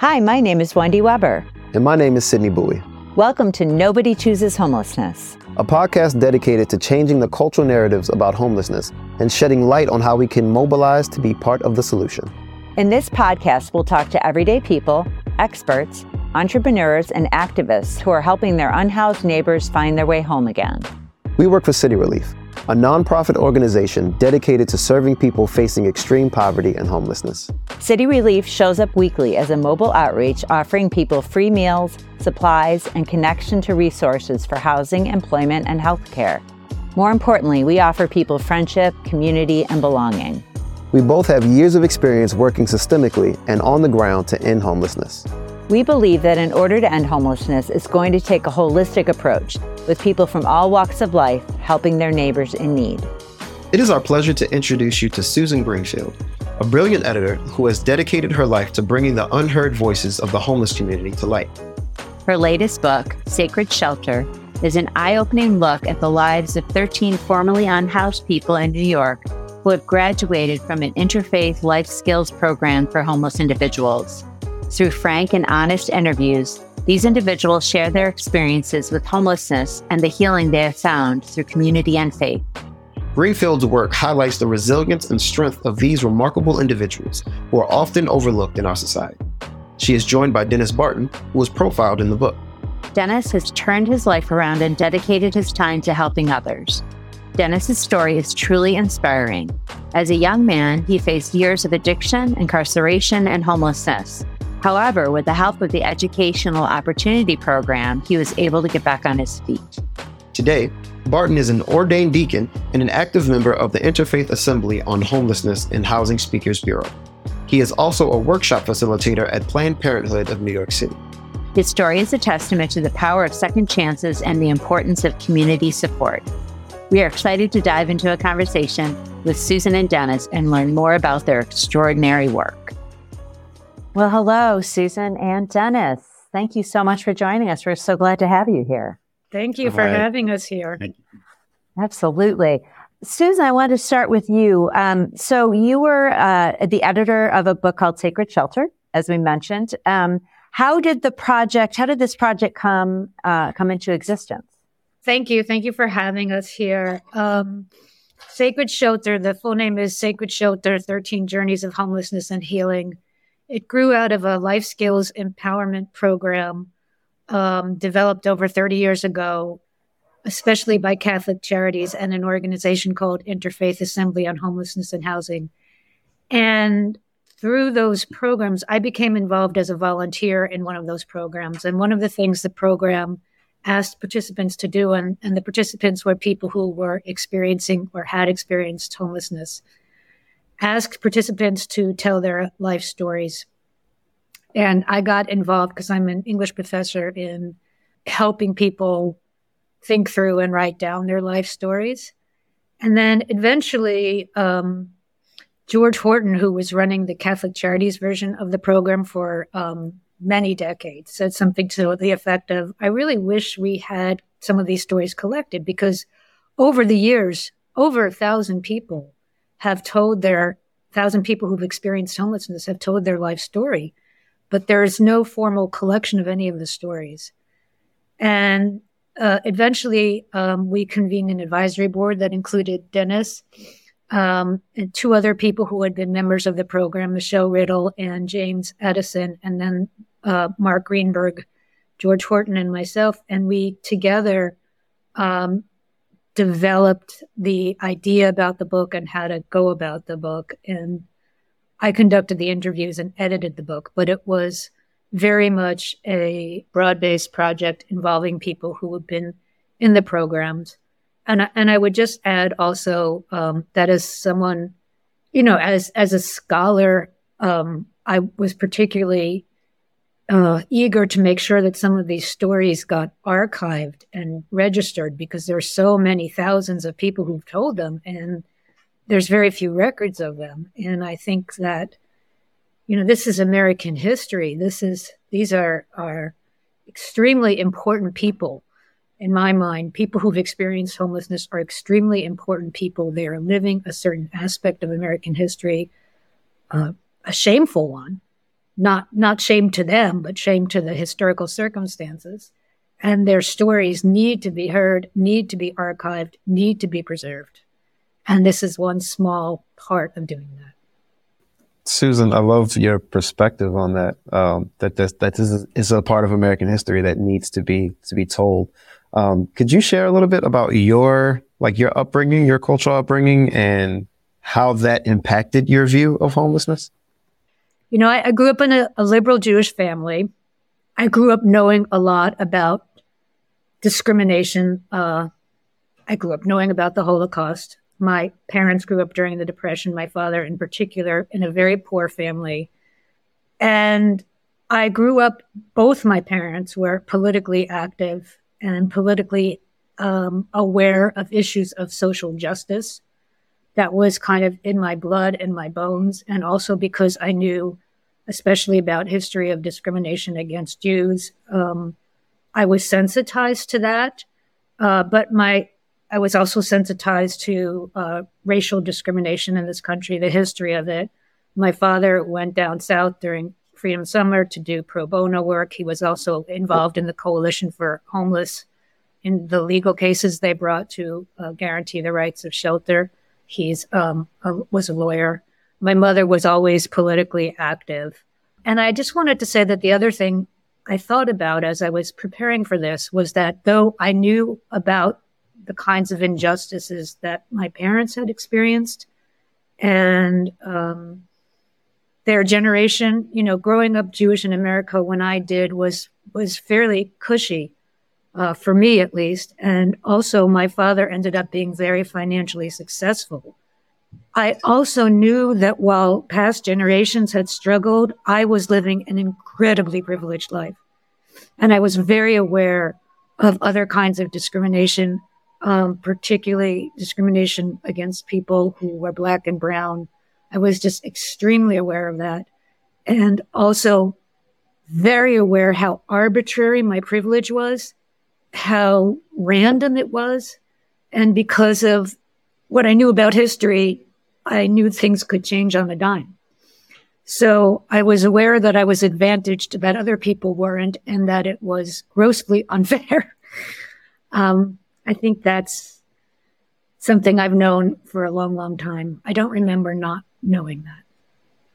Hi, my name is Wendy Weber. And my name is Sydney Bowie. Welcome to Nobody Chooses Homelessness, a podcast dedicated to changing the cultural narratives about homelessness and shedding light on how we can mobilize to be part of the solution. In this podcast, we'll talk to everyday people, experts, entrepreneurs, and activists who are helping their unhoused neighbors find their way home again. We work for City Relief, a nonprofit organization dedicated to serving people facing extreme poverty and homelessness. City Relief shows up weekly as a mobile outreach offering people free meals, supplies, and connection to resources for housing, employment, and health care. More importantly, we offer people friendship, community, and belonging. We both have years of experience working systemically and on the ground to end homelessness. We believe that in order to end homelessness, it's going to take a holistic approach with people from all walks of life helping their neighbors in need. It is our pleasure to introduce you to Susan Greenfield, a brilliant editor who has dedicated her life to bringing the unheard voices of the homeless community to light. Her latest book, Sacred Shelter, is an eye opening look at the lives of 13 formerly unhoused people in New York who have graduated from an interfaith life skills program for homeless individuals. Through frank and honest interviews, these individuals share their experiences with homelessness and the healing they have found through community and faith. Greenfield's work highlights the resilience and strength of these remarkable individuals who are often overlooked in our society. She is joined by Dennis Barton, who was profiled in the book. Dennis has turned his life around and dedicated his time to helping others. Dennis's story is truly inspiring. As a young man, he faced years of addiction, incarceration, and homelessness. However, with the help of the Educational Opportunity Program, he was able to get back on his feet. Today, Barton is an ordained deacon and an active member of the Interfaith Assembly on Homelessness and Housing Speakers Bureau. He is also a workshop facilitator at Planned Parenthood of New York City. His story is a testament to the power of second chances and the importance of community support. We are excited to dive into a conversation with Susan and Dennis and learn more about their extraordinary work. Well, hello, Susan and Dennis. Thank you so much for joining us. We're so glad to have you here. Thank you for having us here. Absolutely. Susan, I wanted to start with you. Um, so, you were uh, the editor of a book called Sacred Shelter, as we mentioned. Um, how did the project, how did this project come uh, come into existence? Thank you. Thank you for having us here. Um, Sacred Shelter, the full name is Sacred Shelter 13 Journeys of Homelessness and Healing it grew out of a life skills empowerment program um, developed over 30 years ago, especially by Catholic Charities and an organization called Interfaith Assembly on Homelessness and Housing. And through those programs, I became involved as a volunteer in one of those programs. And one of the things the program asked participants to do, and, and the participants were people who were experiencing or had experienced homelessness asked participants to tell their life stories. And I got involved because I'm an English professor in helping people think through and write down their life stories. And then eventually, um, George Horton, who was running the Catholic Charities version of the program for um, many decades, said something to the effect of I really wish we had some of these stories collected because over the years, over a thousand people have told their thousand people who've experienced homelessness have told their life story, but there is no formal collection of any of the stories. And uh, eventually, um, we convened an advisory board that included Dennis um, and two other people who had been members of the program, Michelle Riddle and James Edison, and then uh, Mark Greenberg, George Horton, and myself. And we together um, developed the idea about the book and how to go about the book. And I conducted the interviews and edited the book, but it was very much a broad based project involving people who had been in the programs. And, and I would just add also um, that as someone, you know, as, as a scholar, um, I was particularly uh, eager to make sure that some of these stories got archived and registered because there are so many thousands of people who've told them and there's very few records of them. And i think that you know this is american history. This is these are are extremely important people. In my mind people who've experienced homelessness are extremely important people. They are living a certain aspect of american history uh, a shameful one not not shame to them, but shame to the historical circumstances. And their stories need to be heard, need to be archived, need to be preserved. And this is one small part of doing that. Susan, I love your perspective on that. Um, that this, that this is, is, a part of American history that needs to be to be told. Um, could you share a little bit about your like your upbringing, your cultural upbringing, and how that impacted your view of homelessness? You know, I, I grew up in a, a liberal Jewish family. I grew up knowing a lot about discrimination. Uh, I grew up knowing about the Holocaust. My parents grew up during the Depression, my father in particular, in a very poor family. And I grew up, both my parents were politically active and politically um, aware of issues of social justice. That was kind of in my blood and my bones. And also because I knew, especially about history of discrimination against Jews, um, I was sensitized to that. Uh, but my I was also sensitized to uh, racial discrimination in this country, the history of it. My father went down south during Freedom Summer to do pro bono work. He was also involved in the Coalition for Homeless in the legal cases they brought to uh, guarantee the rights of shelter. He's um, a, was a lawyer. My mother was always politically active. And I just wanted to say that the other thing I thought about as I was preparing for this was that though I knew about the kinds of injustices that my parents had experienced and um, their generation, you know, growing up Jewish in America when I did was was fairly cushy uh, for me at least. And also, my father ended up being very financially successful. I also knew that while past generations had struggled, I was living an incredibly privileged life. And I was very aware of other kinds of discrimination, um, particularly discrimination against people who were black and brown. I was just extremely aware of that. And also very aware how arbitrary my privilege was how random it was. And because of what I knew about history, I knew things could change on a dime. So I was aware that I was advantaged that other people weren't and that it was grossly unfair. um, I think that's something I've known for a long, long time. I don't remember not knowing that.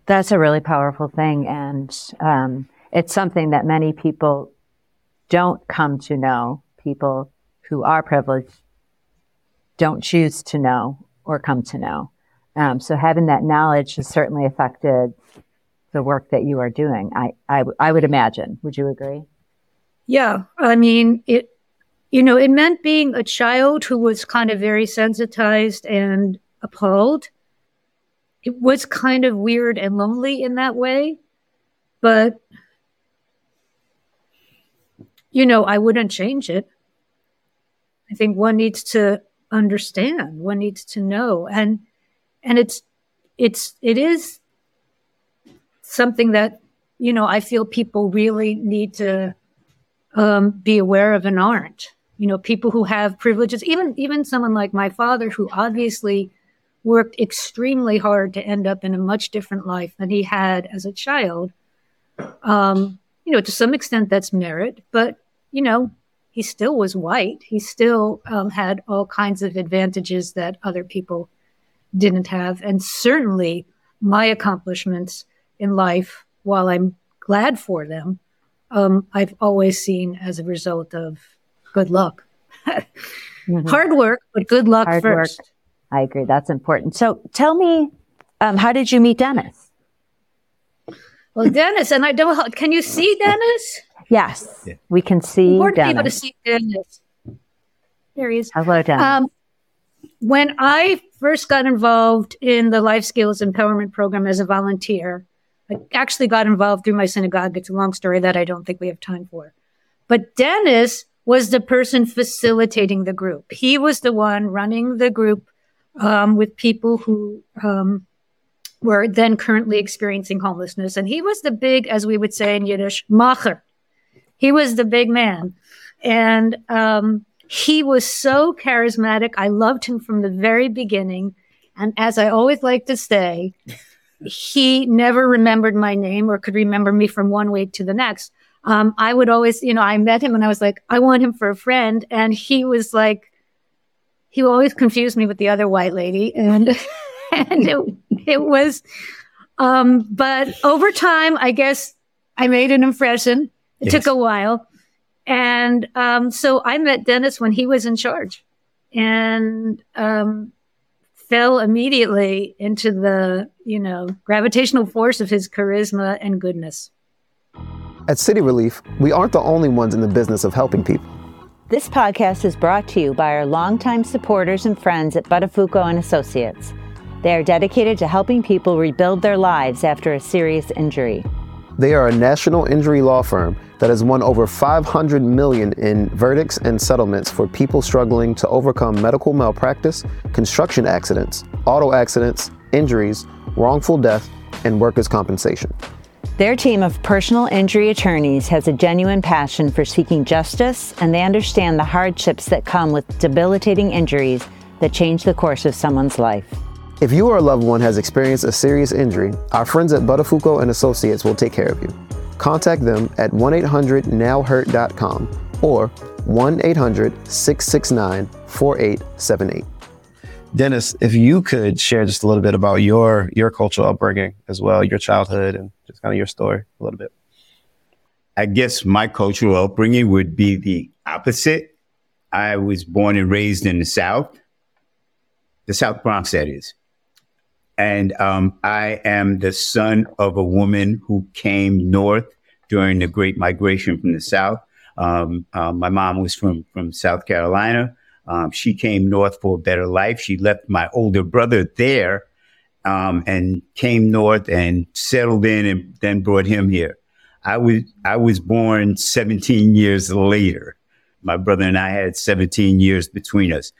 That's a really powerful thing. And um, it's something that many people don't come to know people who are privileged don't choose to know or come to know. Um, so having that knowledge has certainly affected the work that you are doing. I, I, I would imagine. Would you agree? Yeah. I mean, it, you know, it meant being a child who was kind of very sensitized and appalled. It was kind of weird and lonely in that way, but you know, I wouldn't change it. I think one needs to understand, one needs to know. And, and it's, it's, it is something that, you know, I feel people really need to, um, be aware of and aren't. You know, people who have privileges, even, even someone like my father, who obviously worked extremely hard to end up in a much different life than he had as a child. Um, you know, to some extent that's merit, but, you know, he still was white. He still um, had all kinds of advantages that other people didn't have. And certainly my accomplishments in life, while I'm glad for them, um, I've always seen as a result of good luck. mm-hmm. Hard work, but good luck Hard first. Work. I agree. That's important. So tell me, um, how did you meet Dennis? Well, Dennis, and I don't, can you see Dennis? Yes, yeah. we can see Important Dennis. people to see Dennis. There he is. Hello, Dennis. Um, when I first got involved in the Life Skills Empowerment Program as a volunteer, I actually got involved through my synagogue. It's a long story that I don't think we have time for. But Dennis was the person facilitating the group. He was the one running the group um, with people who um, were then currently experiencing homelessness. And he was the big, as we would say in Yiddish, macher. He was the big man. And um, he was so charismatic. I loved him from the very beginning. And as I always like to say, he never remembered my name or could remember me from one week to the next. Um, I would always, you know, I met him and I was like, I want him for a friend. And he was like, he always confused me with the other white lady. And, and it, it was, um, but over time, I guess I made an impression. It yes. took a while. And, um, so I met Dennis when he was in charge and, um, fell immediately into the, you know, gravitational force of his charisma and goodness. At City Relief, we aren't the only ones in the business of helping people. This podcast is brought to you by our longtime supporters and friends at Buttafuoco and Associates. They are dedicated to helping people rebuild their lives after a serious injury. They are a national injury law firm that has won over 500 million in verdicts and settlements for people struggling to overcome medical malpractice, construction accidents, auto accidents, injuries, wrongful death, and workers' compensation. Their team of personal injury attorneys has a genuine passion for seeking justice, and they understand the hardships that come with debilitating injuries that change the course of someone's life. If you or a loved one has experienced a serious injury, our friends at Buttafuoco and Associates will take care of you. Contact them at 1-800-NOW-HURT.com or 1-800-669-4878. Dennis, if you could share just a little bit about your your cultural upbringing as well, your childhood, and just kind of your story a little bit. I guess my cultural upbringing would be the opposite. I was born and raised in the South, the South Bronx, that is. And um, I am the son of a woman who came north during the Great Migration from the South. Um, uh, my mom was from from South Carolina. Um, she came north for a better life. She left my older brother there um, and came north and settled in and then brought him here. I was I was born 17 years later. My brother and I had 17 years between us.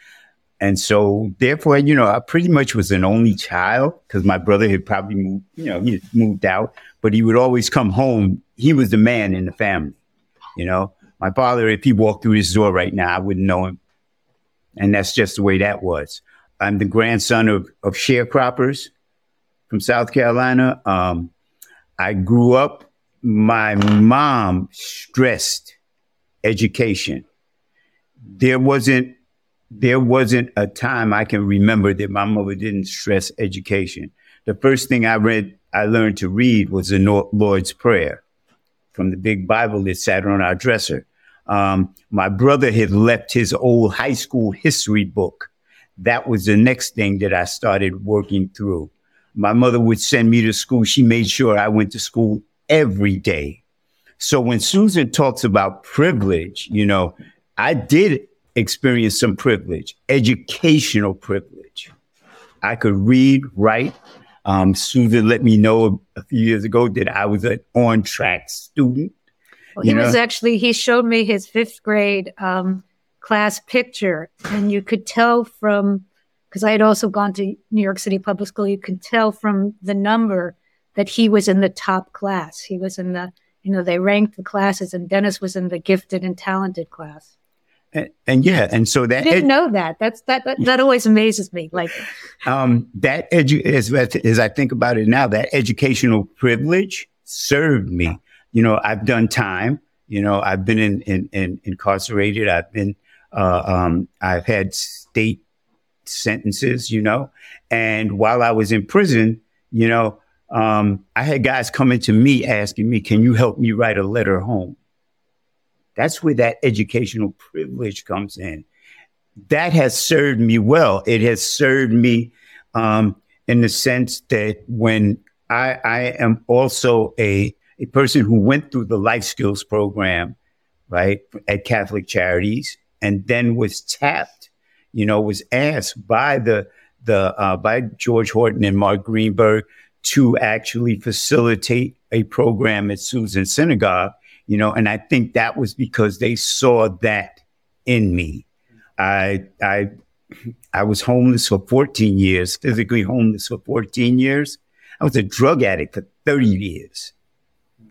And so therefore, you know, I pretty much was an only child because my brother had probably moved, you know, he moved out, but he would always come home. He was the man in the family, you know. My father, if he walked through his door right now, I wouldn't know him and that's just the way that was. I'm the grandson of, of sharecroppers from South Carolina. Um, I grew up, my mom stressed education. There wasn't, there wasn't a time I can remember that my mother didn't stress education. The first thing I read, I learned to read was the Lord's Prayer from the big Bible that sat on our dresser. Um, my brother had left his old high school history book. That was the next thing that I started working through. My mother would send me to school. She made sure I went to school every day. So when Susan talks about privilege, you know, I did experience some privilege, educational privilege. I could read, write. Um, Susan let me know a few years ago that I was an on track student. Well, he know? was actually, he showed me his fifth grade um, class picture, and you could tell from, because I had also gone to New York City Public School, you could tell from the number that he was in the top class. He was in the, you know, they ranked the classes, and Dennis was in the gifted and talented class. And, and yeah, and so that I didn't ed- know that. That's that, that, that always amazes me. Like um, that edu- as, as I think about it now, that educational privilege served me you know, I've done time. You know, I've been in, in, in incarcerated. I've been, uh, um, I've had state sentences, you know, and while I was in prison, you know, um, I had guys coming to me asking me, can you help me write a letter home? That's where that educational privilege comes in. That has served me well. It has served me um, in the sense that when I, I am also a a person who went through the life skills program, right, at Catholic Charities, and then was tapped, you know, was asked by the the uh, by George Horton and Mark Greenberg to actually facilitate a program at Susan Synagogue, you know, and I think that was because they saw that in me. I I I was homeless for 14 years, physically homeless for 14 years. I was a drug addict for 30 years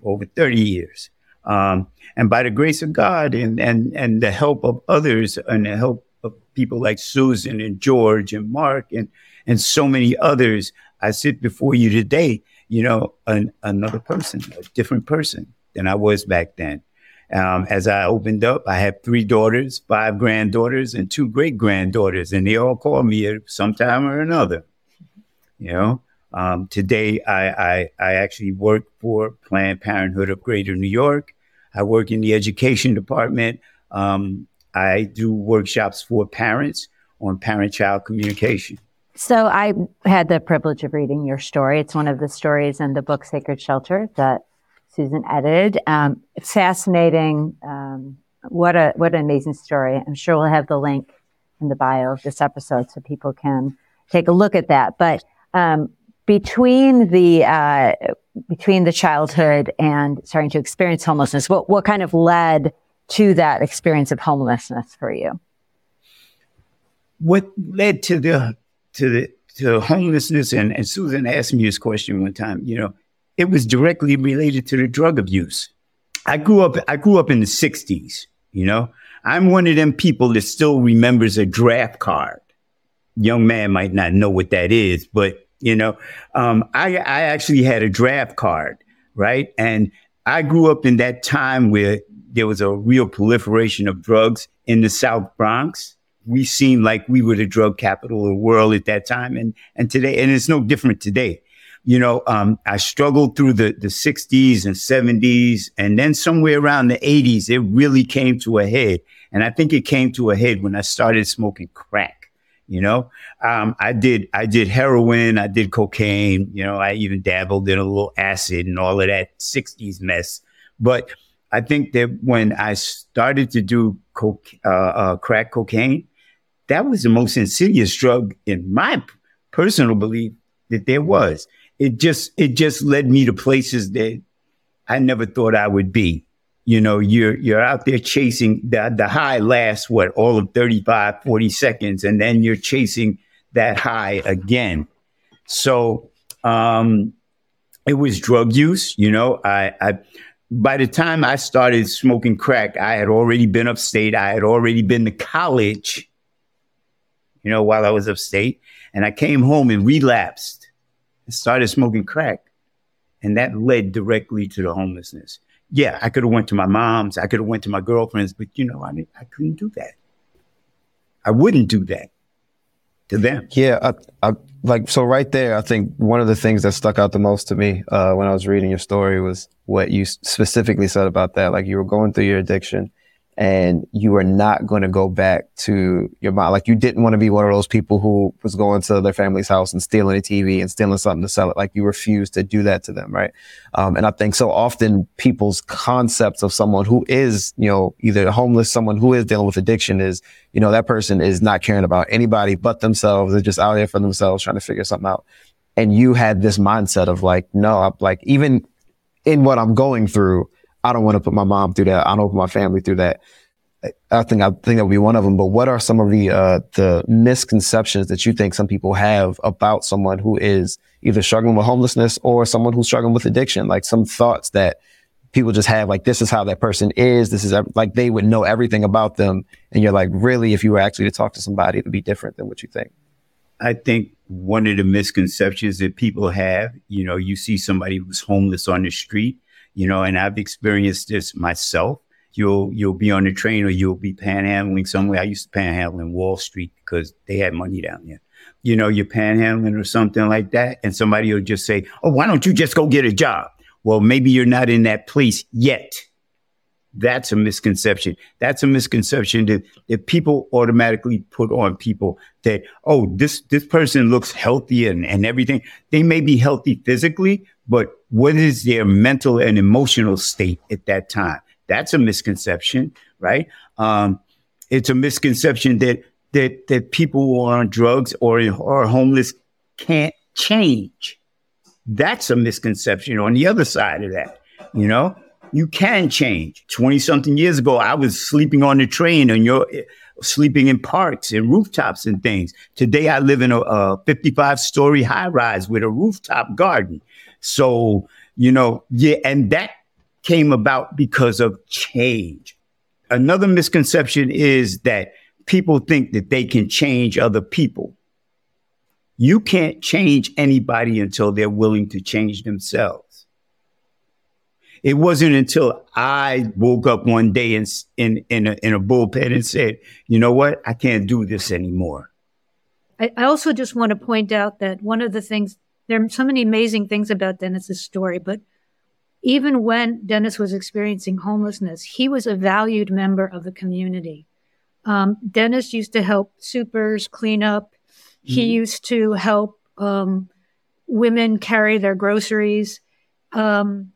over 30 years. Um, and by the grace of God and, and, and the help of others and the help of people like Susan and George and Mark and, and so many others. I sit before you today, you know, an, another person, a different person than I was back then. Um, as I opened up, I have three daughters, five granddaughters, and two great granddaughters, and they all call me at some time or another. You know, um, today I, I, I actually work for Planned Parenthood of Greater New York. I work in the education department. Um, I do workshops for parents on parent-child communication. So I had the privilege of reading your story. It's one of the stories in the book Sacred Shelter that Susan edited. Um, fascinating. Um, what a what an amazing story. I'm sure we'll have the link in the bio of this episode so people can take a look at that. But um, between the uh, between the childhood and starting to experience homelessness, what what kind of led to that experience of homelessness for you? What led to the to the to homelessness and, and Susan asked me this question one time, you know, it was directly related to the drug abuse. I grew up, I grew up in the 60s, you know. I'm one of them people that still remembers a draft card. Young man might not know what that is, but you know, um, I, I actually had a draft card, right? And I grew up in that time where there was a real proliferation of drugs in the South Bronx. We seemed like we were the drug capital of the world at that time. And, and today, and it's no different today you know, um, I struggled through the, the 60s and 70s. And then somewhere around the 80s, it really came to a head. And I think it came to a head when I started smoking crack. You know, um, I did, I did heroin, I did cocaine, you know, I even dabbled in a little acid and all of that 60s mess. But I think that when I started to do uh, uh, crack cocaine, that was the most insidious drug in my personal belief that there was it just it just led me to places that I never thought I would be. You know, you're you're out there chasing the the high lasts what all of 35, 40 seconds, and then you're chasing that high again. So um it was drug use, you know. I I by the time I started smoking crack, I had already been upstate. I had already been to college, you know, while I was upstate. And I came home and relapsed started smoking crack. And that led directly to the homelessness. Yeah, I could have went to my mom's, I could have went to my girlfriend's, but you know, I mean, I couldn't do that. I wouldn't do that to them. Yeah, I, I, like so right there. I think one of the things that stuck out the most to me uh, when I was reading your story was what you specifically said about that. Like you were going through your addiction, and you were not going to go back to your mom. Like you didn't want to be one of those people who was going to their family's house and stealing a TV and stealing something to sell it. Like you refused to do that to them, right? Um, and I think so often people's concepts of someone who is, you know, either homeless, someone who is dealing with addiction is, you know, that person is not caring about anybody but themselves. They're just out there for themselves trying to figure something out. And you had this mindset of like, no, I'm like, even in what I'm going through, I don't want to put my mom through that. I don't put my family through that. I think I think that would be one of them. But what are some of the uh, the misconceptions that you think some people have about someone who is either struggling with homelessness or someone who's struggling with addiction? Like some thoughts that people just have, like this is how that person is. This is like they would know everything about them, and you're like, really, if you were actually to talk to somebody, it would be different than what you think. I think one of the misconceptions that people have, you know, you see somebody who's homeless on the street you know, and I've experienced this myself. You'll you'll be on the train or you'll be panhandling somewhere. I used to panhandle in Wall Street because they had money down there. You know, you're panhandling or something like that, and somebody will just say, "Oh, why don't you just go get a job?" Well, maybe you're not in that place yet. That's a misconception. That's a misconception that, that people automatically put on people that, oh, this, this person looks healthy and, and everything. They may be healthy physically, but what is their mental and emotional state at that time? That's a misconception, right? Um, it's a misconception that that that people who are on drugs or are homeless can't change. That's a misconception on the other side of that. You know, you can change. 20 something years ago, I was sleeping on the train and you're sleeping in parks and rooftops and things. Today, I live in a, a 55 story high rise with a rooftop garden. So, you know, yeah, and that came about because of change. Another misconception is that people think that they can change other people. You can't change anybody until they're willing to change themselves. It wasn't until I woke up one day in, in, in, a, in a bullpen and said, you know what? I can't do this anymore. I, I also just want to point out that one of the things, there are so many amazing things about Dennis's story, but even when Dennis was experiencing homelessness, he was a valued member of the community. Um, Dennis used to help supers clean up. He mm-hmm. used to help um, women carry their groceries. Um,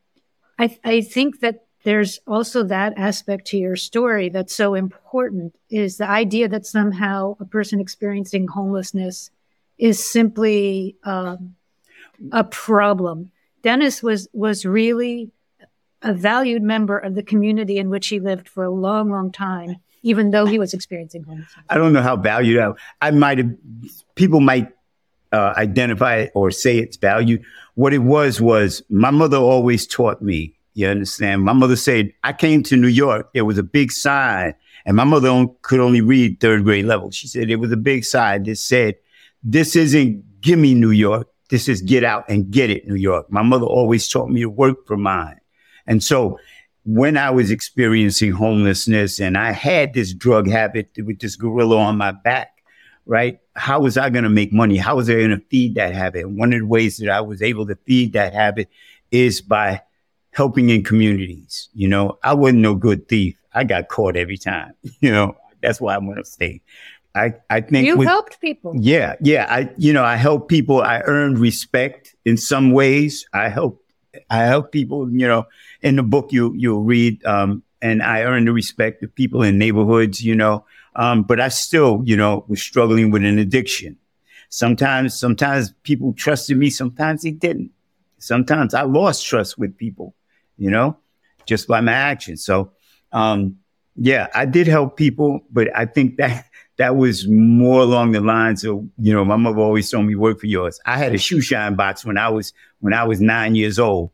I, I think that there's also that aspect to your story that's so important is the idea that somehow a person experiencing homelessness is simply um, a problem. Dennis was was really a valued member of the community in which he lived for a long, long time, even though he was experiencing homelessness. I don't know how valued I, I might have. People might uh, identify it or say it's valued. What it was was my mother always taught me you understand? My mother said, I came to New York. There was a big sign, and my mother could only read third grade level. She said, it was a big sign that said, This isn't gimme New York. This is get out and get it New York. My mother always taught me to work for mine. And so when I was experiencing homelessness and I had this drug habit with this gorilla on my back, right? How was I going to make money? How was I going to feed that habit? And one of the ways that I was able to feed that habit is by helping in communities. You know, I wasn't no good thief. I got caught every time. You know, that's why I'm going to stay. I, I think you with, helped people. Yeah, yeah. I, you know, I helped people. I earned respect in some ways. I helped, I helped people. You know, in the book you you'll read, um, and I earned the respect of people in neighborhoods. You know, um, but I still, you know, was struggling with an addiction. Sometimes, sometimes people trusted me. Sometimes they didn't. Sometimes I lost trust with people you know, just by my actions. So, um, yeah, I did help people, but I think that that was more along the lines of, you know, my mother always told me work for yours. I had a shoe shine box when I was when I was nine years old.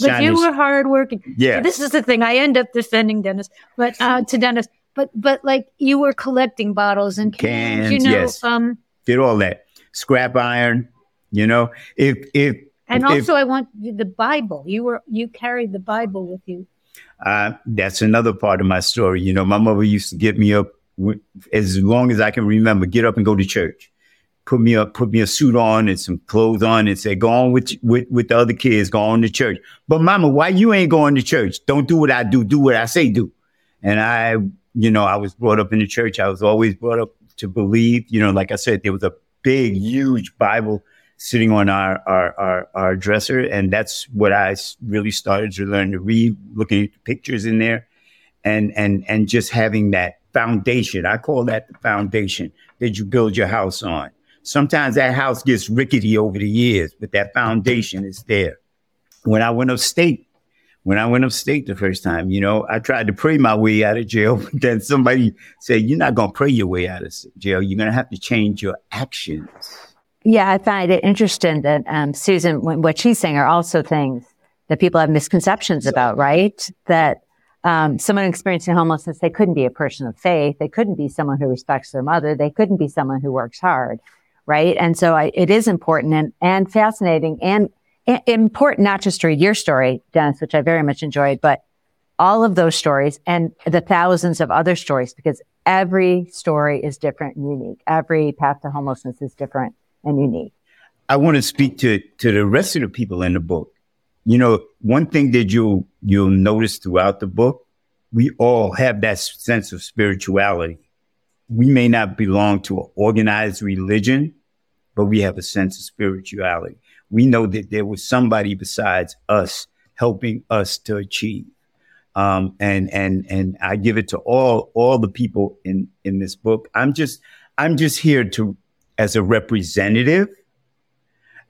But you were hardworking. Yeah. This is the thing. I end up defending Dennis, but uh, to Dennis, but but like you were collecting bottles and cans, cans you know, yes. um, did all that scrap iron. You know, if if and also, I want the Bible. You were you carried the Bible with you. Uh, that's another part of my story. You know, my mother used to get me up as long as I can remember. Get up and go to church. Put me up, put me a suit on and some clothes on, and say, "Go on with with with the other kids. Go on to church." But Mama, why you ain't going to church? Don't do what I do. Do what I say do. And I, you know, I was brought up in the church. I was always brought up to believe. You know, like I said, there was a big, huge Bible sitting on our, our, our, our, dresser. And that's what I really started to learn to read, looking at the pictures in there and, and, and just having that foundation. I call that the foundation that you build your house on. Sometimes that house gets rickety over the years, but that foundation is there. When I went upstate, when I went upstate the first time, you know, I tried to pray my way out of jail, but then somebody said, You're not going to pray your way out of jail. You're going to have to change your actions. Yeah, I find it interesting that um, Susan, what she's saying are also things that people have misconceptions about, right? That um, someone experiencing homelessness, they couldn't be a person of faith. They couldn't be someone who respects their mother. They couldn't be someone who works hard, right? And so I, it is important and, and fascinating and, and important not just to read your story, Dennis, which I very much enjoyed, but all of those stories and the thousands of other stories because every story is different and unique. Every path to homelessness is different and unique. I want to speak to to the rest of the people in the book. You know, one thing that you'll you'll notice throughout the book, we all have that sense of spirituality. We may not belong to an organized religion, but we have a sense of spirituality. We know that there was somebody besides us helping us to achieve. Um, and and and I give it to all all the people in in this book. I'm just I'm just here to as a representative.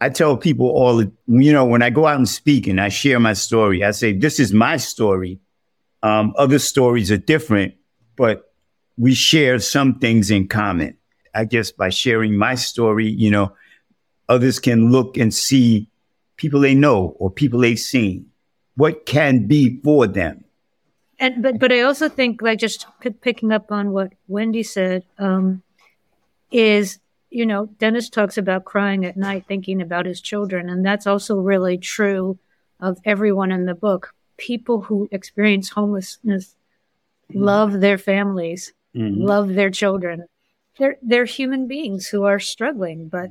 I tell people all, you know, when I go out and speak and I share my story, I say, this is my story. Um, other stories are different, but we share some things in common. I guess by sharing my story, you know, others can look and see people they know or people they've seen, what can be for them. And but but I also think like just p- picking up on what Wendy said um, is you know, Dennis talks about crying at night thinking about his children. And that's also really true of everyone in the book. People who experience homelessness love their families, Mhm. love their children. They're, they're human beings who are struggling, but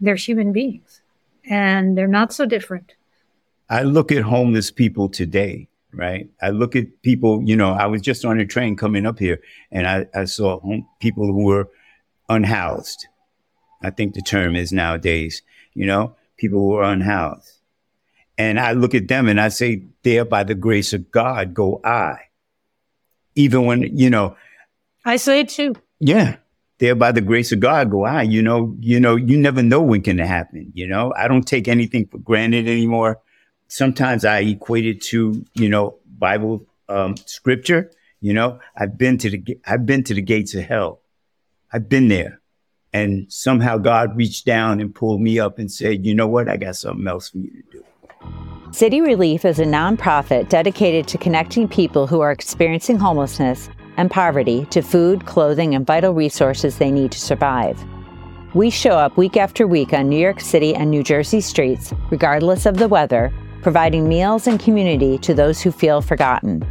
they're human beings and they're not so different. I look at homeless people today, right? I look at people, you know, I was just on a train coming up here and I, I saw home, people who were unhoused. I think the term is nowadays, you know, people who are unhoused. And I look at them and I say, there by the grace of God go I. Even when, you know, I say it too. yeah. There by the grace of God go I. You know, you know, you never know when can it happen. You know, I don't take anything for granted anymore. Sometimes I equate it to, you know, Bible um, scripture. You know, I've been to the I've been to the gates of hell. I've been there. And somehow God reached down and pulled me up and said, you know what? I got something else for you to do. City Relief is a nonprofit dedicated to connecting people who are experiencing homelessness and poverty to food, clothing, and vital resources they need to survive. We show up week after week on New York City and New Jersey streets, regardless of the weather, providing meals and community to those who feel forgotten.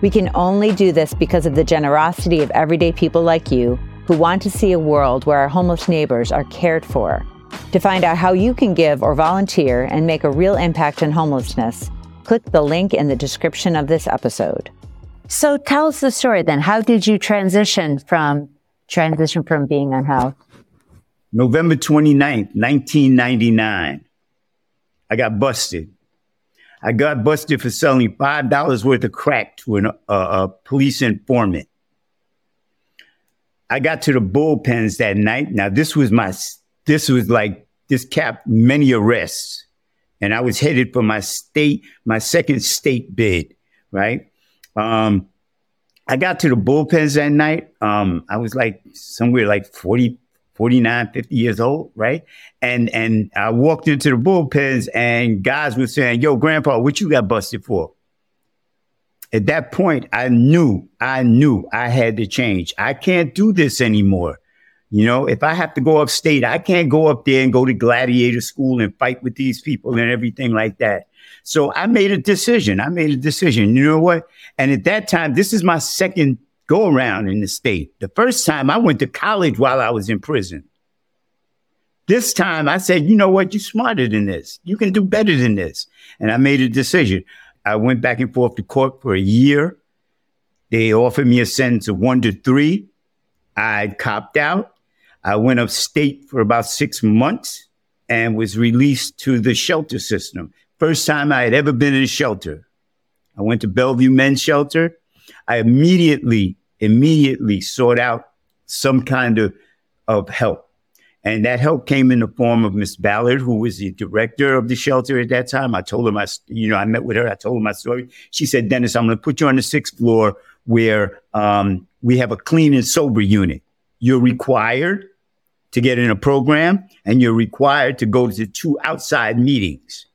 We can only do this because of the generosity of everyday people like you who want to see a world where our homeless neighbors are cared for. To find out how you can give or volunteer and make a real impact on homelessness, click the link in the description of this episode. So tell us the story then. How did you transition from transition from being unhoused? November 29th, 1999. I got busted. I got busted for selling $5 worth of crack to an, uh, a police informant. I got to the bullpens that night. Now, this was my, this was like, this capped many arrests. And I was headed for my state, my second state bid, right? Um, I got to the bullpens that night. Um, I was like somewhere like 40, 49, 50 years old, right? And and I walked into the bullpens and guys were saying, Yo, grandpa, what you got busted for? At that point, I knew, I knew I had to change. I can't do this anymore. You know, if I have to go upstate, I can't go up there and go to gladiator school and fight with these people and everything like that. So I made a decision. I made a decision. You know what? And at that time, this is my second go around in the state. The first time I went to college while I was in prison. This time I said, you know what? You're smarter than this. You can do better than this. And I made a decision. I went back and forth to court for a year. They offered me a sentence of one to three. I copped out. I went upstate for about six months and was released to the shelter system. First time I had ever been in a shelter. I went to Bellevue Men's Shelter. I immediately, immediately sought out some kind of, of help. And that help came in the form of Miss Ballard, who was the director of the shelter at that time. I told her my, you know, I met with her. I told her my story. She said, Dennis, I'm going to put you on the sixth floor where um, we have a clean and sober unit. You're required to get in a program and you're required to go to two outside meetings.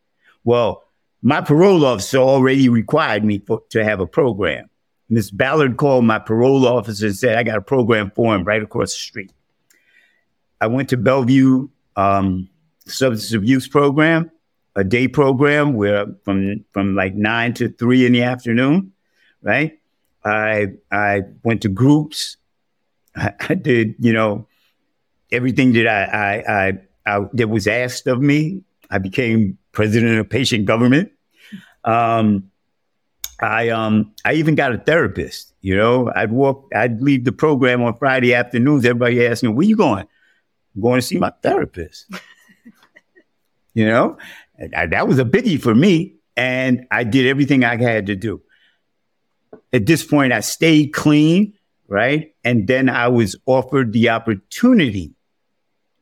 Well, my parole officer already required me for, to have a program. Miss Ballard called my parole officer and said, I got a program for him right across the street. I went to Bellevue um, substance abuse program, a day program where from from like nine to three in the afternoon, right? I I went to groups. I, I did, you know, everything that I, I I I that was asked of me. I became president of patient government. Um, I um I even got a therapist. You know, I'd walk, I'd leave the program on Friday afternoons. Everybody asking, "Where you going?" Going to see my therapist. you know, I- that was a biggie for me, and I did everything I had to do. At this point, I stayed clean, right, and then I was offered the opportunity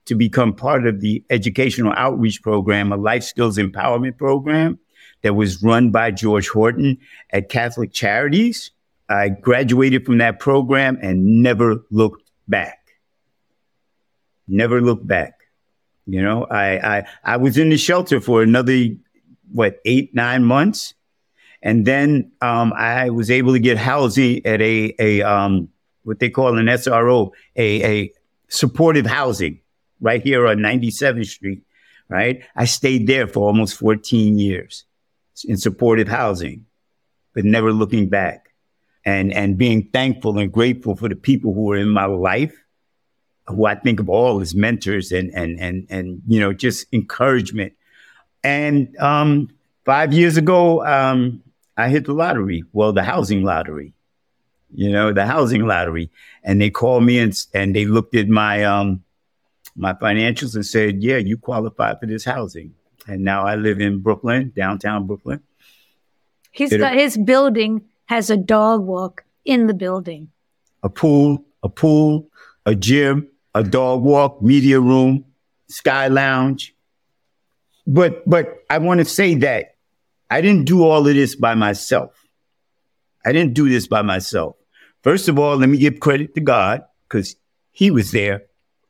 to become part of the educational outreach program, a life skills empowerment program that was run by George Horton at Catholic Charities. I graduated from that program and never looked back. Never looked back. You know, I, I, I was in the shelter for another, what, eight, nine months. And then um, I was able to get housing at a, a um, what they call an SRO, a, a supportive housing right here on 97th Street, right? I stayed there for almost 14 years in supportive housing, but never looking back and, and being thankful and grateful for the people who were in my life, who I think of all as mentors and, and, and, and, you know, just encouragement. And, um, five years ago, um, I hit the lottery. Well, the housing lottery, you know, the housing lottery. And they called me and, and they looked at my, um, my financials and said, yeah, you qualify for this housing. And now I live in Brooklyn, downtown Brooklyn. He's it, got his building has a dog walk in the building. A pool, a pool, a gym, a dog walk, media room, sky lounge. But but I want to say that I didn't do all of this by myself. I didn't do this by myself. First of all, let me give credit to God because He was there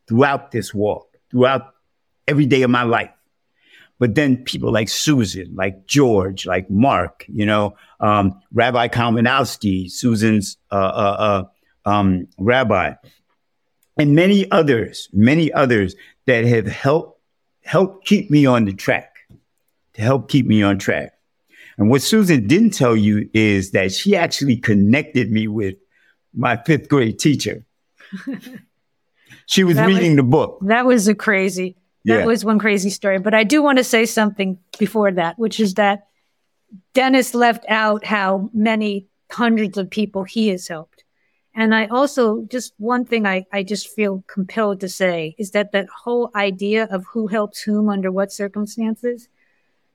throughout this walk, throughout every day of my life. But then people like Susan, like George, like Mark, you know, um, Rabbi Kalmanowski, Susan's uh, uh, uh, um, rabbi, and many others, many others that have helped helped keep me on the track, to help keep me on track. And what Susan didn't tell you is that she actually connected me with my fifth grade teacher. she was that reading was, the book. That was a crazy. That yeah. was one crazy story. But I do want to say something before that, which is that Dennis left out how many hundreds of people he has helped. And I also, just one thing I, I just feel compelled to say is that that whole idea of who helps whom under what circumstances,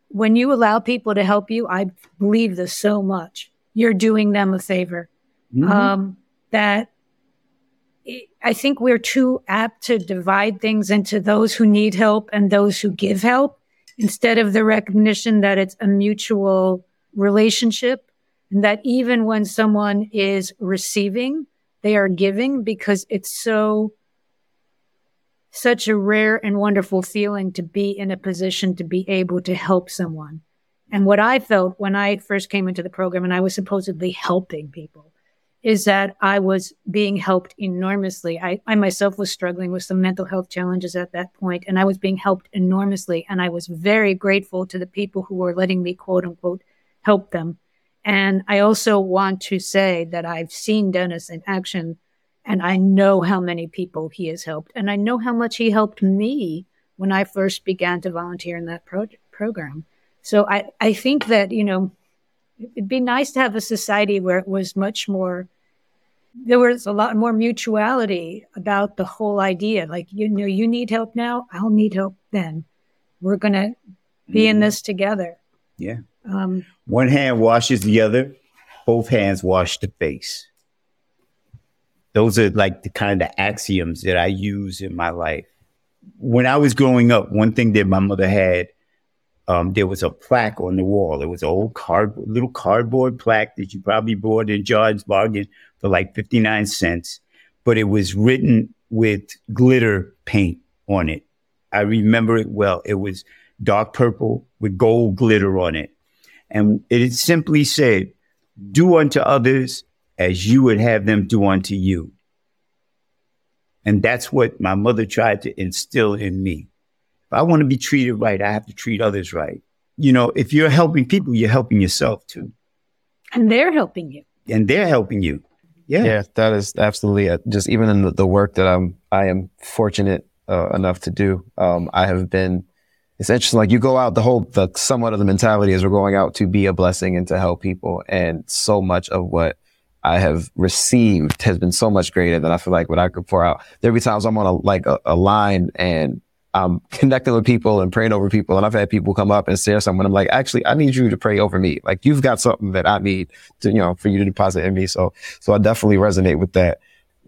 when you allow people to help you, I believe this so much. You're doing them a favor. Mm-hmm. Um, that I think we're too apt to divide things into those who need help and those who give help instead of the recognition that it's a mutual relationship and that even when someone is receiving, they are giving because it's so such a rare and wonderful feeling to be in a position to be able to help someone. And what I felt when I first came into the program and I was supposedly helping people is that I was being helped enormously. I, I myself was struggling with some mental health challenges at that point, and I was being helped enormously. And I was very grateful to the people who were letting me, quote unquote, help them. And I also want to say that I've seen Dennis in action and I know how many people he has helped. And I know how much he helped me when I first began to volunteer in that pro- program. So I, I think that, you know, it'd be nice to have a society where it was much more there was a lot more mutuality about the whole idea like you know you need help now i'll need help then we're going to be mm-hmm. in this together yeah um, one hand washes the other both hands wash the face those are like the kind of axioms that i use in my life when i was growing up one thing that my mother had um, there was a plaque on the wall. It was an old card, little cardboard plaque that you probably bought in John's Bargain for like 59 cents, but it was written with glitter paint on it. I remember it well. It was dark purple with gold glitter on it. And it simply said, do unto others as you would have them do unto you. And that's what my mother tried to instill in me. If I want to be treated right, I have to treat others right. You know, if you're helping people, you're helping yourself too. And they're helping you. And they're helping you. Yeah. Yeah, that is absolutely it. just even in the, the, work that I'm I am fortunate uh, enough to do. Um, I have been it's interesting like you go out the whole the somewhat of the mentality is we're going out to be a blessing and to help people and so much of what I have received has been so much greater than I feel like what I could pour out. There be times I'm on a like a, a line and I'm connecting with people and praying over people. And I've had people come up and share something. I'm like, actually, I need you to pray over me. Like you've got something that I need to, you know, for you to deposit in me. So, so I definitely resonate with that.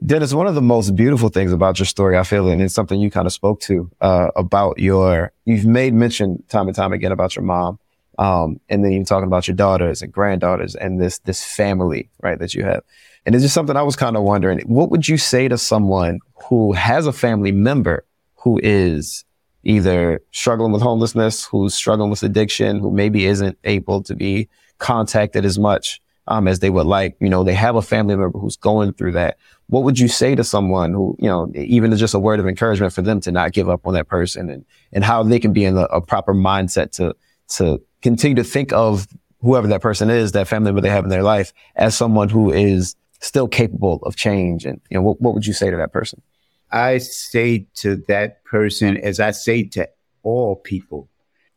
Dennis, one of the most beautiful things about your story, I feel, and it's something you kind of spoke to, uh, about your, you've made mention time and time again about your mom. Um, and then you're talking about your daughters and granddaughters and this, this family, right, that you have. And it's just something I was kind of wondering, what would you say to someone who has a family member who is either struggling with homelessness, who's struggling with addiction, who maybe isn't able to be contacted as much. Um, as they would like. You know, they have a family member who's going through that. What would you say to someone who, you know, even just a word of encouragement for them to not give up on that person and, and how they can be in a, a proper mindset to, to continue to think of whoever that person is, that family member they have in their life as someone who is still capable of change. And, you know, what, what would you say to that person? I say to that person, as I say to all people,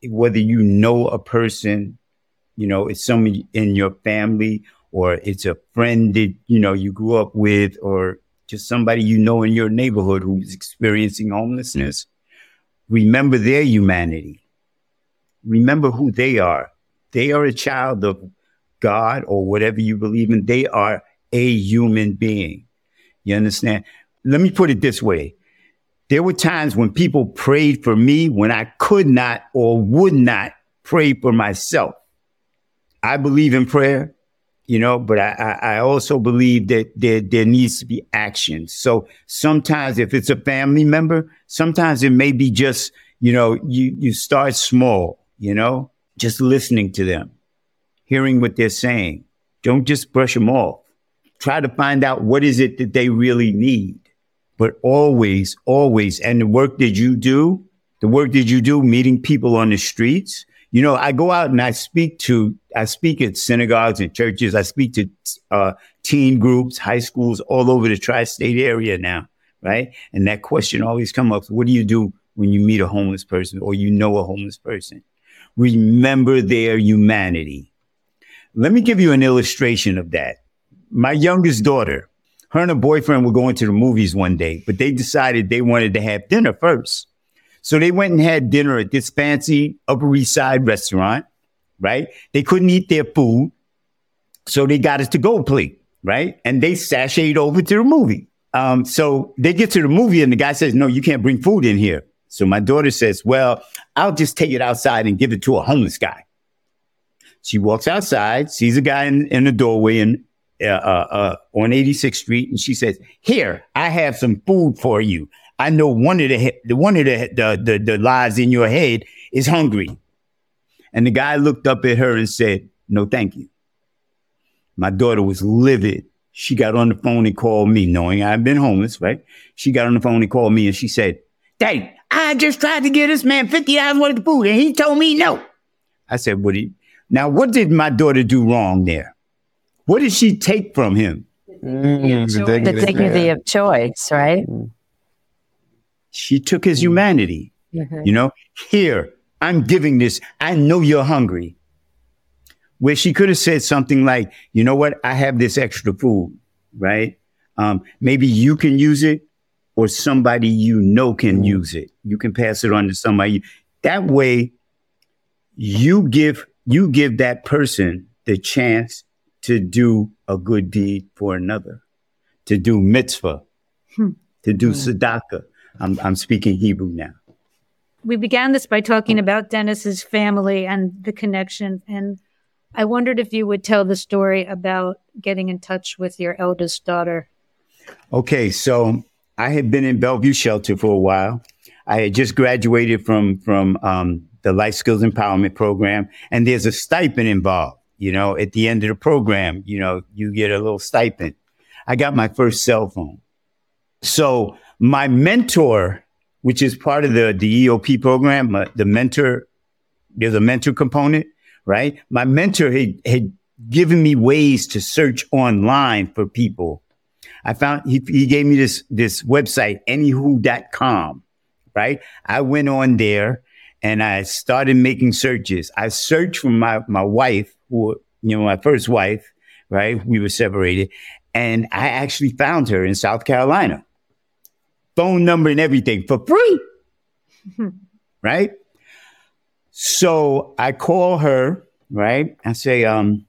whether you know a person, you know, it's someone in your family or it's a friend that, you know, you grew up with or just somebody you know in your neighborhood who's experiencing homelessness, remember their humanity. Remember who they are. They are a child of God or whatever you believe in. They are a human being. You understand? Let me put it this way. There were times when people prayed for me when I could not or would not pray for myself. I believe in prayer, you know, but I, I also believe that there, there needs to be action. So sometimes if it's a family member, sometimes it may be just, you know, you, you start small, you know, just listening to them, hearing what they're saying. Don't just brush them off. Try to find out what is it that they really need but always, always, and the work that you do, the work that you do meeting people on the streets. You know, I go out and I speak to, I speak at synagogues and churches. I speak to uh, teen groups, high schools all over the tri-state area now, right? And that question always comes up: What do you do when you meet a homeless person or you know a homeless person? Remember their humanity. Let me give you an illustration of that. My youngest daughter, her and her boyfriend were going to the movies one day, but they decided they wanted to have dinner first. So they went and had dinner at this fancy Upper East Side restaurant, right? They couldn't eat their food. So they got us to go plate, right? And they sashayed over to the movie. Um, so they get to the movie and the guy says, no, you can't bring food in here. So my daughter says, well, I'll just take it outside and give it to a homeless guy. She walks outside, sees a guy in, in the doorway and uh, uh, uh, on 86th Street, and she says, "Here, I have some food for you. I know one of the the one of the the, the, the lies in your head is hungry." And the guy looked up at her and said, "No, thank you." My daughter was livid. She got on the phone and called me, knowing I've been homeless. Right? She got on the phone and called me, and she said, "Dad, I just tried to give this man fifty dollars worth of food, and he told me no." I said, "What? Did, now, what did my daughter do wrong there?" What did she take from him? Mm, the, dignity, the dignity of choice, right? She took his humanity. Mm-hmm. You know, here, I'm giving this. I know you're hungry. Where she could have said something like, you know what? I have this extra food, right? Um, maybe you can use it or somebody you know can mm. use it. You can pass it on to somebody. That way, you give, you give that person the chance to do a good deed for another, to do mitzvah, hmm. to do tzedakah. I'm, I'm speaking Hebrew now. We began this by talking about Dennis's family and the connection. And I wondered if you would tell the story about getting in touch with your eldest daughter. Okay, so I had been in Bellevue Shelter for a while. I had just graduated from from um, the Life Skills Empowerment Program, and there's a stipend involved you know, at the end of the program, you know, you get a little stipend. I got my first cell phone. So my mentor, which is part of the, the EOP program, uh, the mentor, there's a mentor component, right? My mentor had, had given me ways to search online for people. I found he, he gave me this this website, anywho.com, right? I went on there and I started making searches. I searched for my, my wife who, you know, my first wife, right? We were separated. And I actually found her in South Carolina. Phone number and everything for free. right? So I call her, right? I say, um,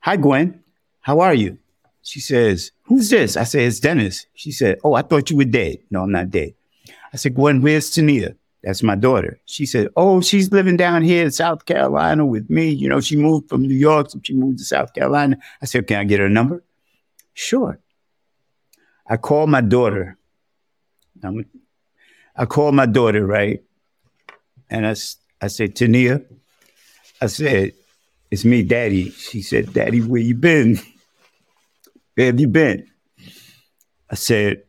hi, Gwen. How are you? She says, who's this? I say, it's Dennis. She said, oh, I thought you were dead. No, I'm not dead. I said, Gwen, where's Tania? That's my daughter. She said, Oh, she's living down here in South Carolina with me. You know, she moved from New York, so she moved to South Carolina. I said, Can I get her number? Sure. I called my daughter. I called my daughter, right? And I, I said, Tania, I said, it's me, Daddy. She said, Daddy, where you been? Where have you been? I said,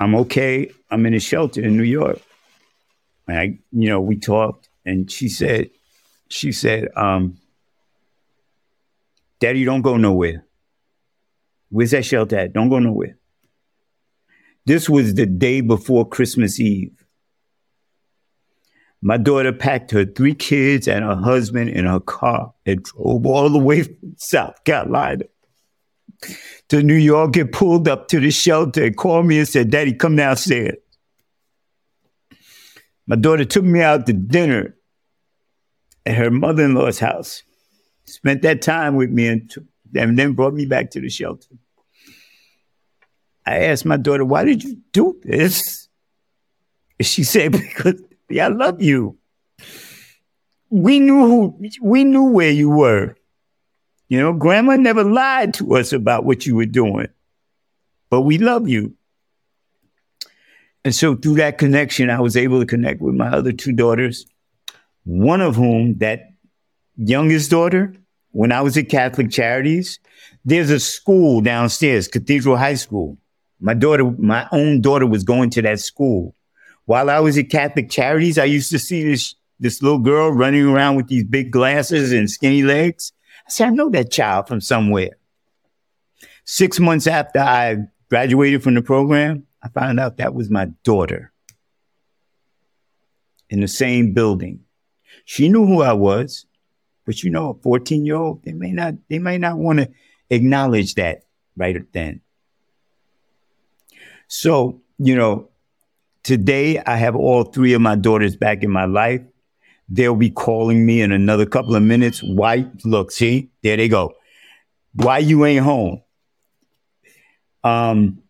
I'm okay. I'm in a shelter in New York. And I, you know, we talked and she said, she said, um, Daddy, don't go nowhere. Where's that shelter at? Don't go nowhere. This was the day before Christmas Eve. My daughter packed her three kids and her husband in her car and drove all the way from South Carolina to New York and pulled up to the shelter and called me and said, Daddy, come downstairs. My daughter took me out to dinner at her mother in law's house, spent that time with me, and, and then brought me back to the shelter. I asked my daughter, Why did you do this? And she said, Because I love you. We knew who, we knew where you were. You know, grandma never lied to us about what you were doing, but we love you. And so through that connection, I was able to connect with my other two daughters, one of whom, that youngest daughter, when I was at Catholic Charities, there's a school downstairs, Cathedral High School. My daughter, my own daughter was going to that school. While I was at Catholic Charities, I used to see this, this little girl running around with these big glasses and skinny legs. I said, I know that child from somewhere. Six months after I graduated from the program, I found out that was my daughter in the same building. She knew who I was, but you know, a 14 year old, they may not, they may not want to acknowledge that right then. So, you know, today I have all three of my daughters back in my life. They'll be calling me in another couple of minutes. Why? Look, see, there they go. Why you ain't home? Um,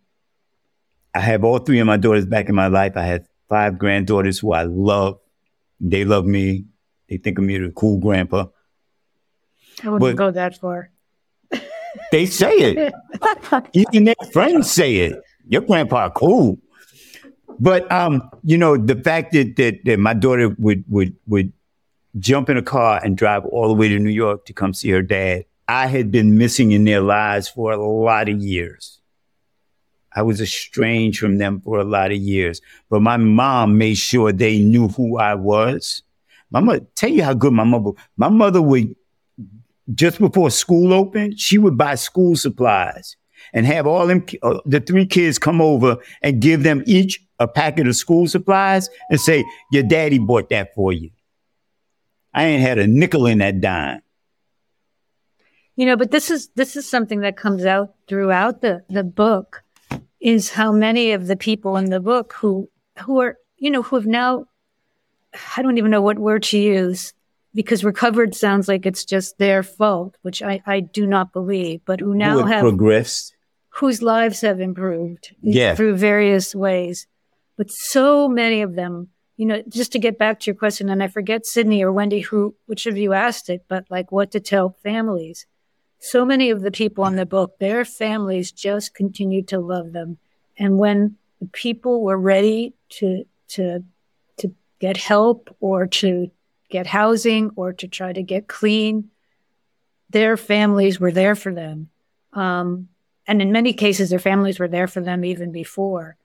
I have all three of my daughters back in my life. I have five granddaughters who I love. They love me. They think of me as a cool grandpa. I wouldn't but go that far. they say it. Even their friends say it. Your grandpa cool. But um, you know, the fact that, that that my daughter would would would jump in a car and drive all the way to New York to come see her dad, I had been missing in their lives for a lot of years. I was estranged from them for a lot of years. But my mom made sure they knew who I was. My mother, tell you how good my mother, my mother would, just before school opened, she would buy school supplies and have all them, uh, the three kids come over and give them each a packet of school supplies and say, your daddy bought that for you. I ain't had a nickel in that dime. You know, but this is, this is something that comes out throughout the, the book is how many of the people in the book who who are you know who have now I don't even know what word to use because recovered sounds like it's just their fault, which I, I do not believe, but who now who have progressed, whose lives have improved yeah. through various ways. But so many of them, you know, just to get back to your question, and I forget Sydney or Wendy, who which of you asked it, but like what to tell families so many of the people in the book, their families just continued to love them. And when the people were ready to, to, to get help or to get housing or to try to get clean, their families were there for them. Um, and in many cases, their families were there for them even before.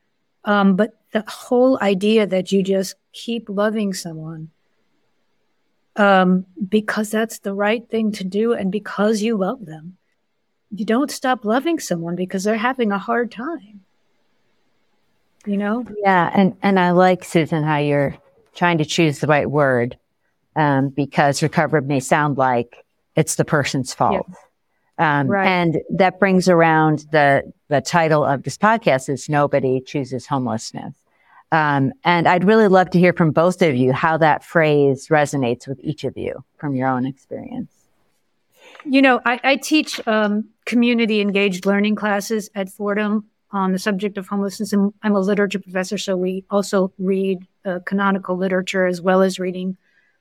Um, but the whole idea that you just keep loving someone um, because that's the right thing to do and because you love them. You don't stop loving someone because they're having a hard time. You know? Yeah. And, and I like, Susan, how you're trying to choose the right word um, because recovered may sound like it's the person's fault. Um, right. And that brings around the, the title of this podcast is Nobody Chooses Homelessness. Um, and I'd really love to hear from both of you how that phrase resonates with each of you from your own experience. You know, I, I teach um, community engaged learning classes at Fordham on the subject of homelessness, and I'm a literature professor, so we also read uh, canonical literature as well as reading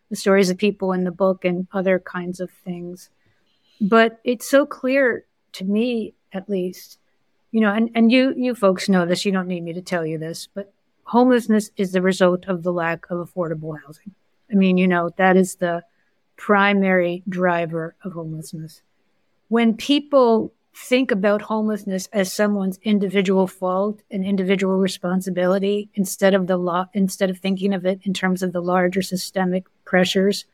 the stories of people in the book and other kinds of things. But it's so clear to me, at least, you know, and, and you you folks know this. You don't need me to tell you this, but homelessness is the result of the lack of affordable housing. I mean, you know, that is the primary driver of homelessness. When people think about homelessness as someone's individual fault and individual responsibility instead of the law, instead of thinking of it in terms of the larger systemic pressures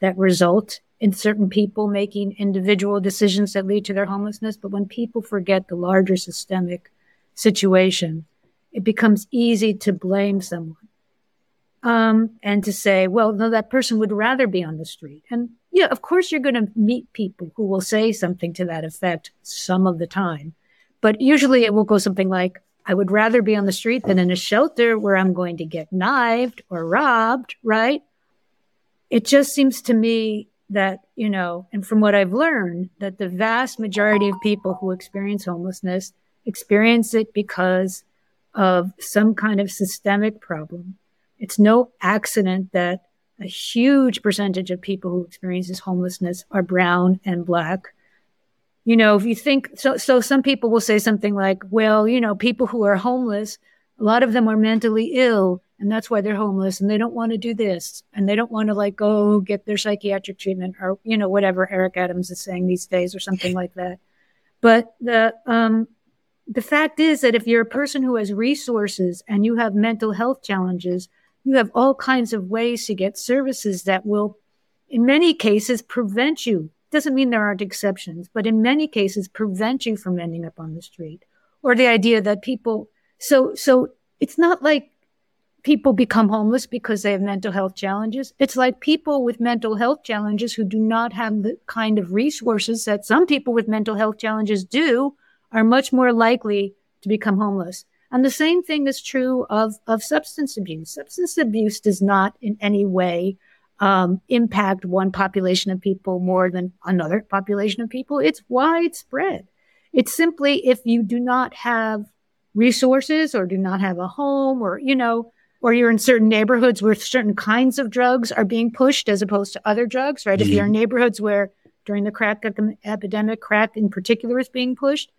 that result in certain people making individual decisions that lead to their homelessness. But when people forget the larger systemic situation, it becomes easy to blame someone. Um, and to say, well, no, that person would rather be on the street. And yeah, of course you're going to meet people who will say something to that effect some of the time. But usually it will go something like, I would rather be on the street than in a shelter where I'm going to get knifed or robbed, right? It just seems to me that, you know, and from what I've learned, that the vast majority of people who experience homelessness experience it because of some kind of systemic problem. It's no accident that a huge percentage of people who experiences homelessness are brown and black. You know, if you think so, so some people will say something like, well, you know, people who are homeless, a lot of them are mentally ill and that's why they're homeless and they don't want to do this and they don't want to like go get their psychiatric treatment or, you know, whatever Eric Adams is saying these days or something like that. But the, um, the fact is that if you're a person who has resources and you have mental health challenges, you have all kinds of ways to get services that will, in many cases, prevent you. Doesn't mean there aren't exceptions, but in many cases, prevent you from ending up on the street. Or the idea that people, so, so it's not like people become homeless because they have mental health challenges. It's like people with mental health challenges who do not have the kind of resources that some people with mental health challenges do are much more likely to become homeless. And the same thing is true of, of substance abuse. Substance abuse does not in any way um, impact one population of people more than another population of people. It's widespread. It's simply if you do not have resources or do not have a home or, you know, or you're in certain neighborhoods where certain kinds of drugs are being pushed as opposed to other drugs, right? Mm-hmm. If you're in neighborhoods where during the crack epidemic, crack in particular is being pushed,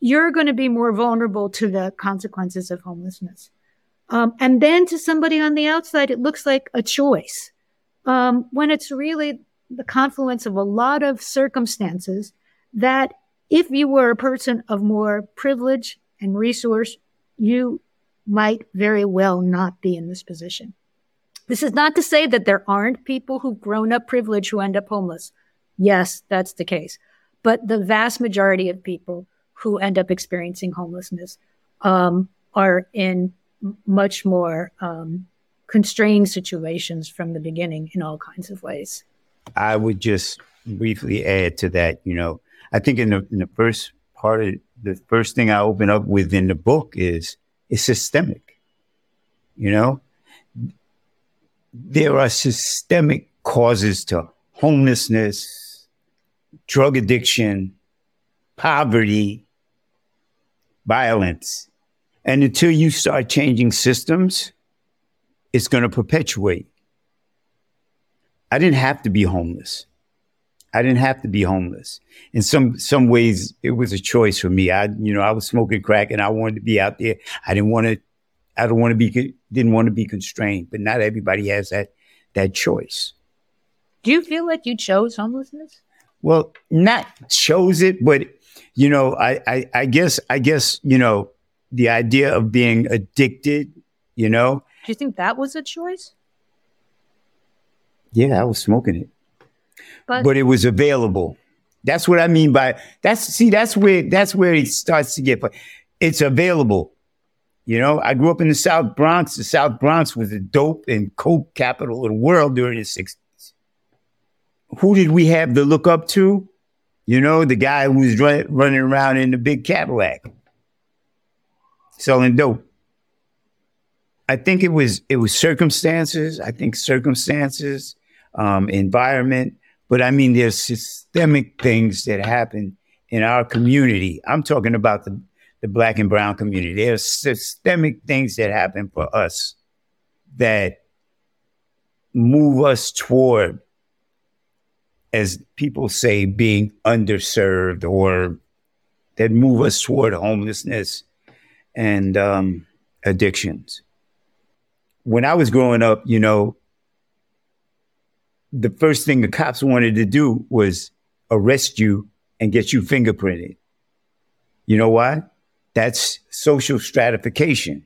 you're going to be more vulnerable to the consequences of homelessness. Um, and then to somebody on the outside, it looks like a choice. Um, when it's really the confluence of a lot of circumstances that if you were a person of more privilege and resource, you might very well not be in this position. This is not to say that there aren't people who've grown up privileged who end up homeless. Yes, that's the case. But the vast majority of people who end up experiencing homelessness um, are in much more um, constrained situations from the beginning in all kinds of ways. I would just briefly add to that. You know, I think in the in the first part of the first thing I open up with in the book is it's systemic. You know, there are systemic causes to homelessness, drug addiction, poverty, violence. And until you start changing systems, it's going to perpetuate. I didn't have to be homeless. I didn't have to be homeless. In some some ways, it was a choice for me. I, you know, I was smoking crack and I wanted to be out there. I didn't want to. I don't want to be. Didn't want to be constrained. But not everybody has that that choice. Do you feel like you chose homelessness? Well, not chose it, but you know, I, I, I guess, I guess, you know, the idea of being addicted, you know. Do you think that was a choice? Yeah, I was smoking it, but, but it was available. That's what I mean by that's. See, that's where that's where it starts to get. It's available. You know, I grew up in the South Bronx. The South Bronx was the dope and coke capital of the world during the '60s. Who did we have to look up to? You know, the guy who was run, running around in the big Cadillac selling dope. I think it was it was circumstances. I think circumstances, um, environment, but I mean there's systemic things that happen in our community. I'm talking about the the black and brown community. There's systemic things that happen for us that move us toward as people say, being underserved or that move us toward homelessness and um, addictions. When I was growing up, you know, the first thing the cops wanted to do was arrest you and get you fingerprinted. You know why? That's social stratification.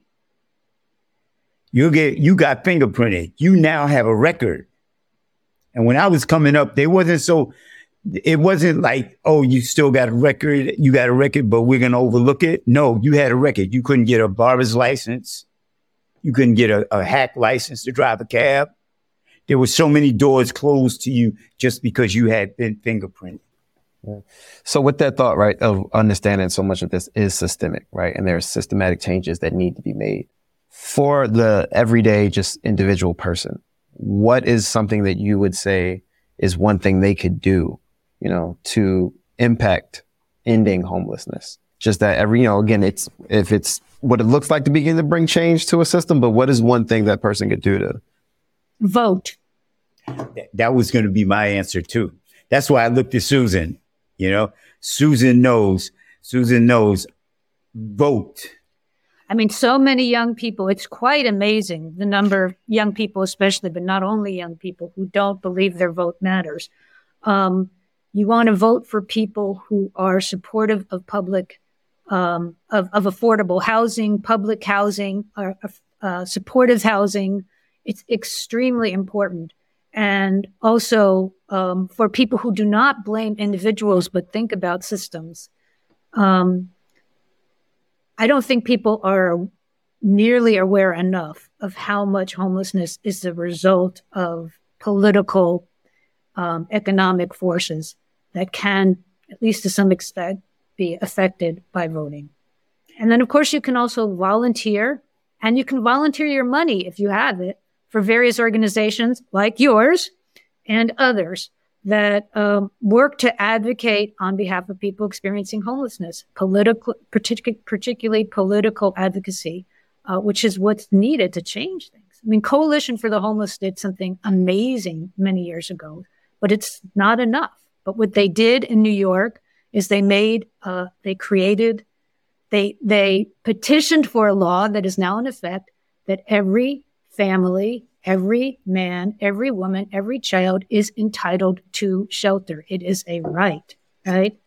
You get you got fingerprinted. You now have a record. And when I was coming up, they wasn't so it wasn't like, oh, you still got a record, you got a record, but we're gonna overlook it. No, you had a record. You couldn't get a barber's license. You couldn't get a, a hack license to drive a cab. There were so many doors closed to you just because you had been fingerprinted. So with that thought, right, of understanding so much of this is systemic, right? And there are systematic changes that need to be made for the everyday, just individual person. What is something that you would say is one thing they could do, you know, to impact ending homelessness? Just that every, you know, again, it's, if it's what it looks like to begin to bring change to a system, but what is one thing that person could do to vote? That was going to be my answer too. That's why I looked at Susan you know, Susan knows, Susan knows, vote. I mean, so many young people, it's quite amazing the number of young people, especially, but not only young people who don't believe their vote matters. Um, you want to vote for people who are supportive of public, um, of, of, affordable housing, public housing, or, uh, supportive housing. It's extremely important and also um, for people who do not blame individuals but think about systems. Um, I don't think people are nearly aware enough of how much homelessness is the result of political, um, economic forces that can, at least to some extent, be affected by voting. And then, of course, you can also volunteer and you can volunteer your money if you have it for various organizations like yours and others that um, work to advocate on behalf of people experiencing homelessness, political, particularly, particularly political advocacy, uh, which is what's needed to change things. I mean, Coalition for the Homeless did something amazing many years ago, but it's not enough. But what they did in New York is they made, uh, they created, they they petitioned for a law that is now in effect that every family, every man, every woman, every child is entitled to shelter. It is a right, right?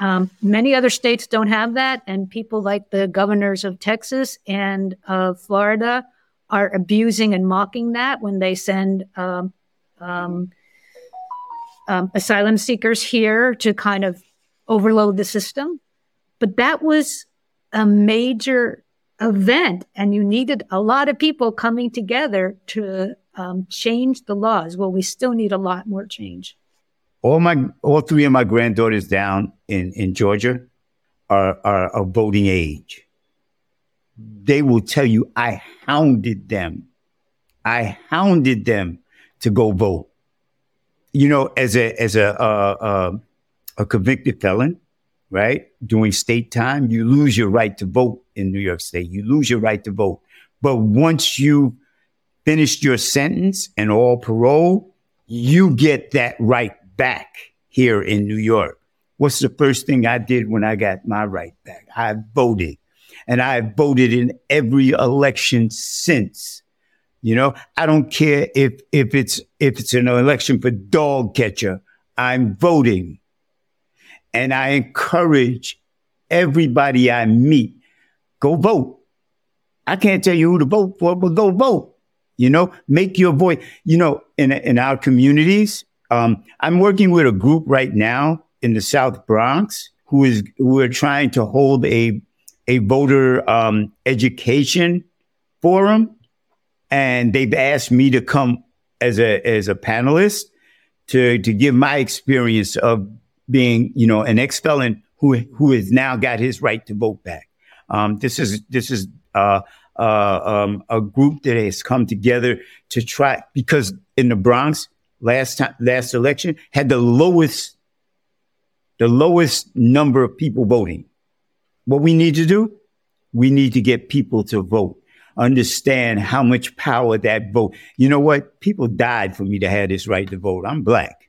Um, many other states don't have that, and people like the governors of Texas and of Florida are abusing and mocking that when they send um, um, um asylum seekers here to kind of overload the system. But that was a major event and you needed a lot of people coming together to um, change the laws. Well, we still need a lot more change. All my, all three of my granddaughters down in, in Georgia are, are of voting age. They will tell you I hounded them. I hounded them to go vote. You know, as a, as a, uh, uh, a convicted felon, right? Doing state time, you lose your right to vote in New York State. You lose your right to vote. But once you finished your sentence and all parole, you get that right back here in New York. What's the first thing I did when I got my right back? I voted. And I voted in every election since. You know, I don't care if if it's if it's an election for dog catcher, I'm voting. And I encourage everybody I meet, go vote. I can't tell you who to vote for, but go vote. You know, make your voice, you know, in, in our communities. Um, I'm working with a group right now in the South Bronx who is, who are trying to hold a, a voter, um, education forum. And they've asked me to come as a, as a panelist to, to give my experience of being, you know, an ex felon who who has now got his right to vote back. Um, this is this is uh, uh, um, a group that has come together to try because in the Bronx last time last election had the lowest the lowest number of people voting. What we need to do, we need to get people to vote. Understand how much power that vote. You know what? People died for me to have this right to vote. I'm black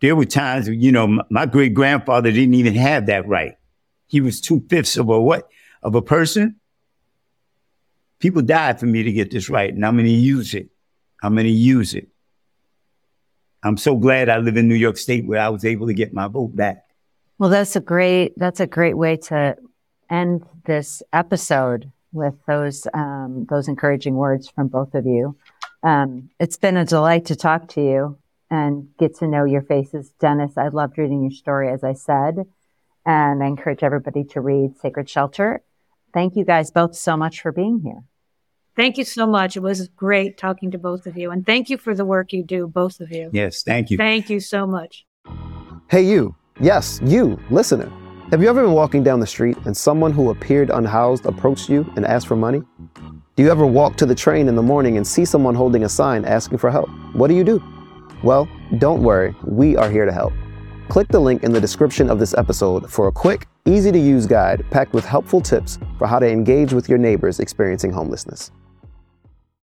there were times, you know, my great grandfather didn't even have that right. He was two fifths of a what? Of a person. People died for me to get this right, and I'm going to use it. I'm going to use it. I'm so glad I live in New York State where I was able to get my vote back. Well, that's a great that's a great way to end this episode with those um, those encouraging words from both of you. Um, it's been a delight to talk to you and get to know your faces, Dennis. I loved reading your story, as I said, and I encourage everybody to read Sacred Shelter. Thank you guys both so much for being here. Thank you so much. It was great talking to both of you, and thank you for the work you do, both of you. Yes, thank you. Thank you so much. Hey, you. Yes, you, listener. Have you ever been walking down the street and someone who appeared unhoused approached you and asked for money? Do you ever walk to the train in the morning and see someone holding a sign asking for help? What do you do? Well, don't worry, we are here to help. Click the link in the description of this episode for a quick, easy to use guide packed with helpful tips for how to engage with your neighbors experiencing homelessness.